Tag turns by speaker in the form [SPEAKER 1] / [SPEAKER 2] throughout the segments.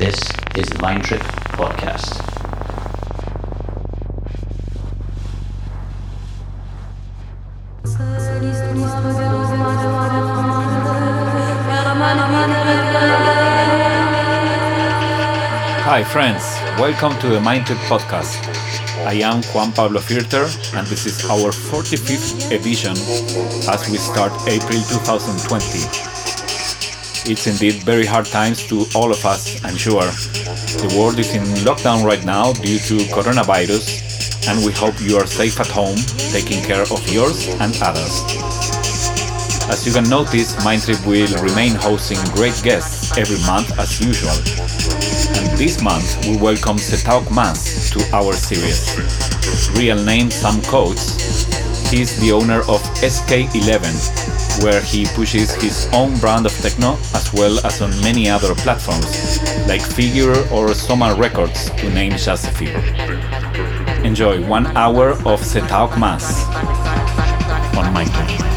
[SPEAKER 1] This is the Mind Trip Podcast.
[SPEAKER 2] Hi, friends. Welcome to the Mind Trip Podcast. I am Juan Pablo Firter, and this is our 45th edition as we start April 2020. It's indeed very hard times to all of us, I'm sure. The world is in lockdown right now due to coronavirus, and we hope you are safe at home, taking care of yours and others. As you can notice, Mindtrip will remain hosting great guests every month as usual. And this month we welcome Setaoc Mass to our series. Real name Sam Coates. He's the owner of SK11, where he pushes his own brand of techno as well as on many other platforms, like Figure or Soma Records, to name just a few. Enjoy one hour of Setaoc Mass on Mindtrip.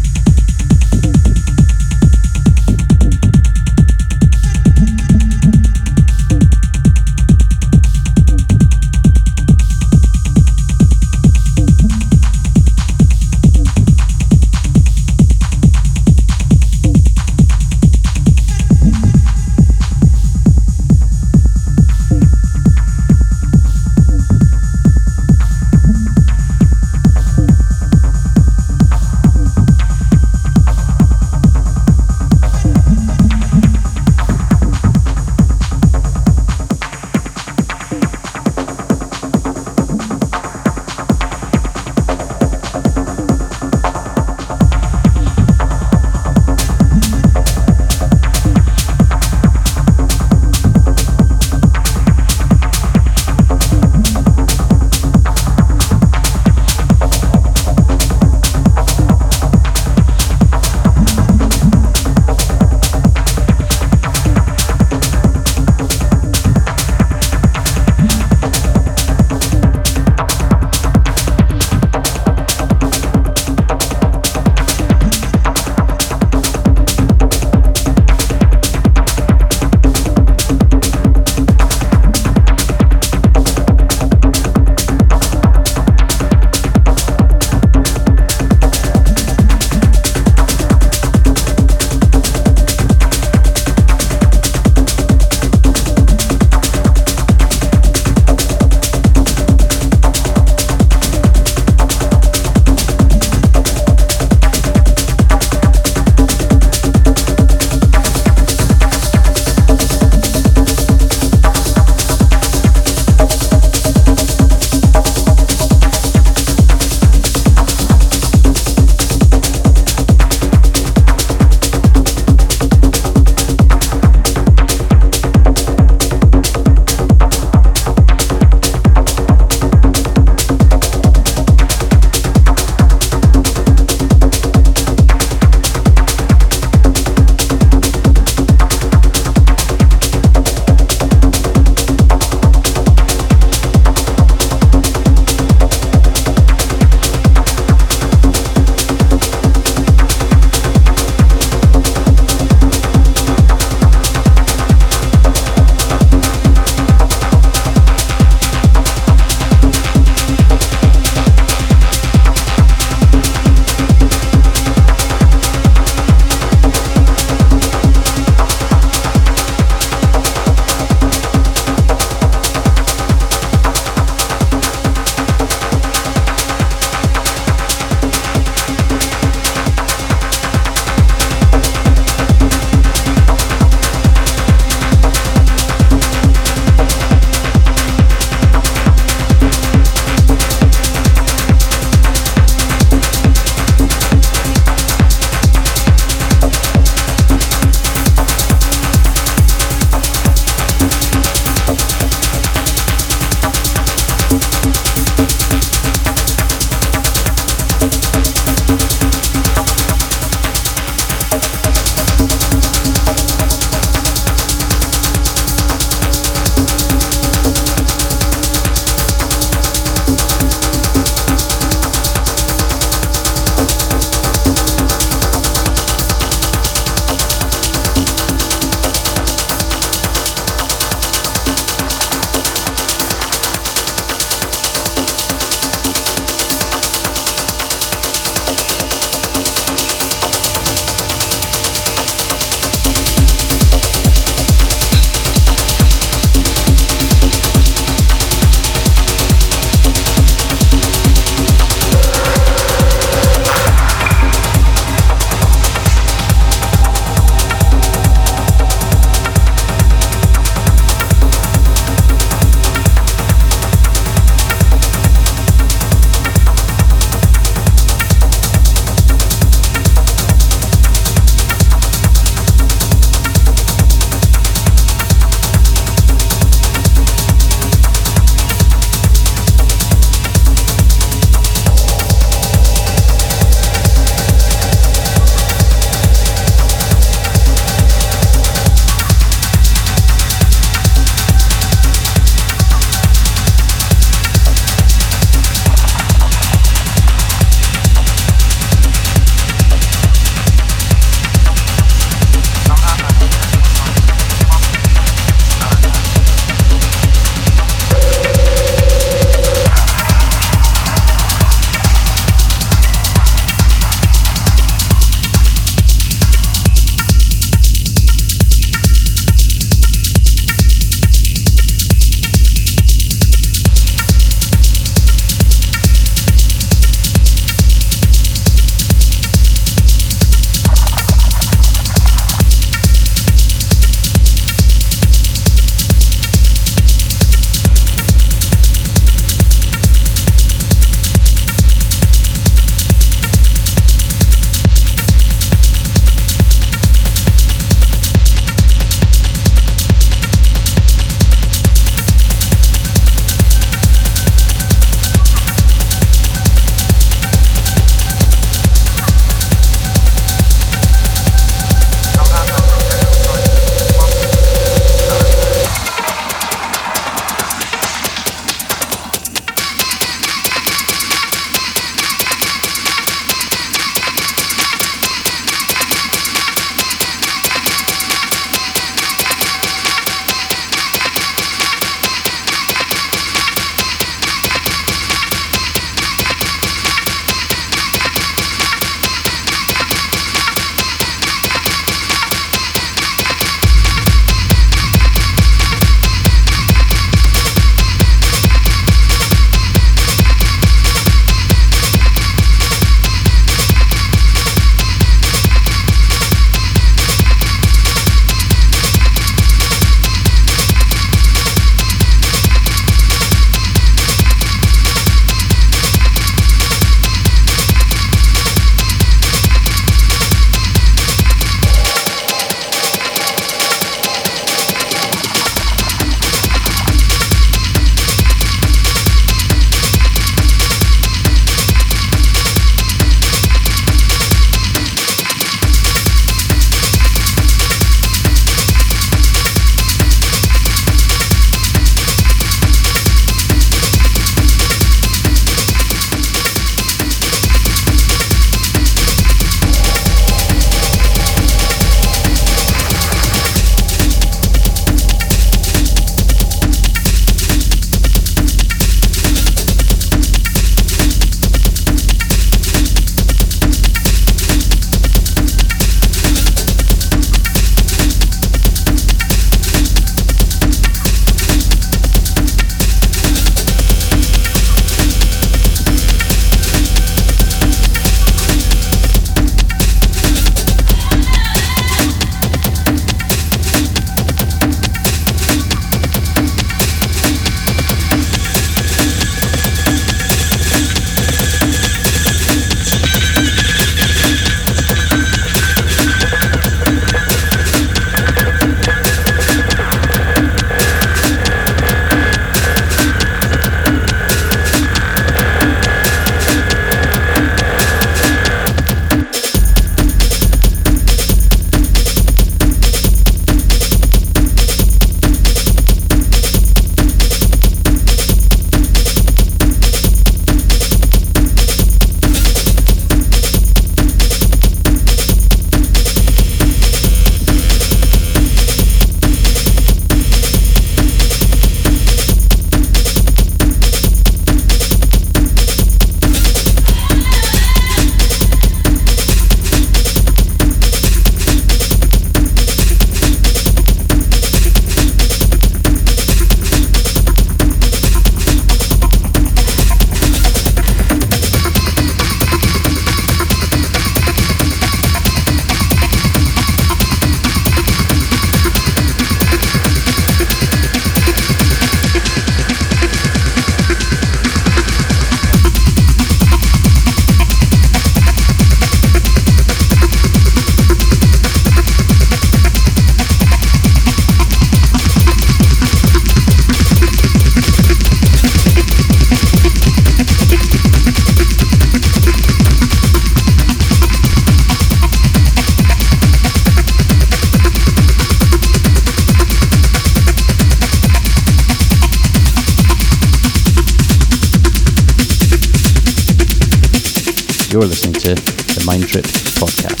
[SPEAKER 1] To the Mind Trip Podcast.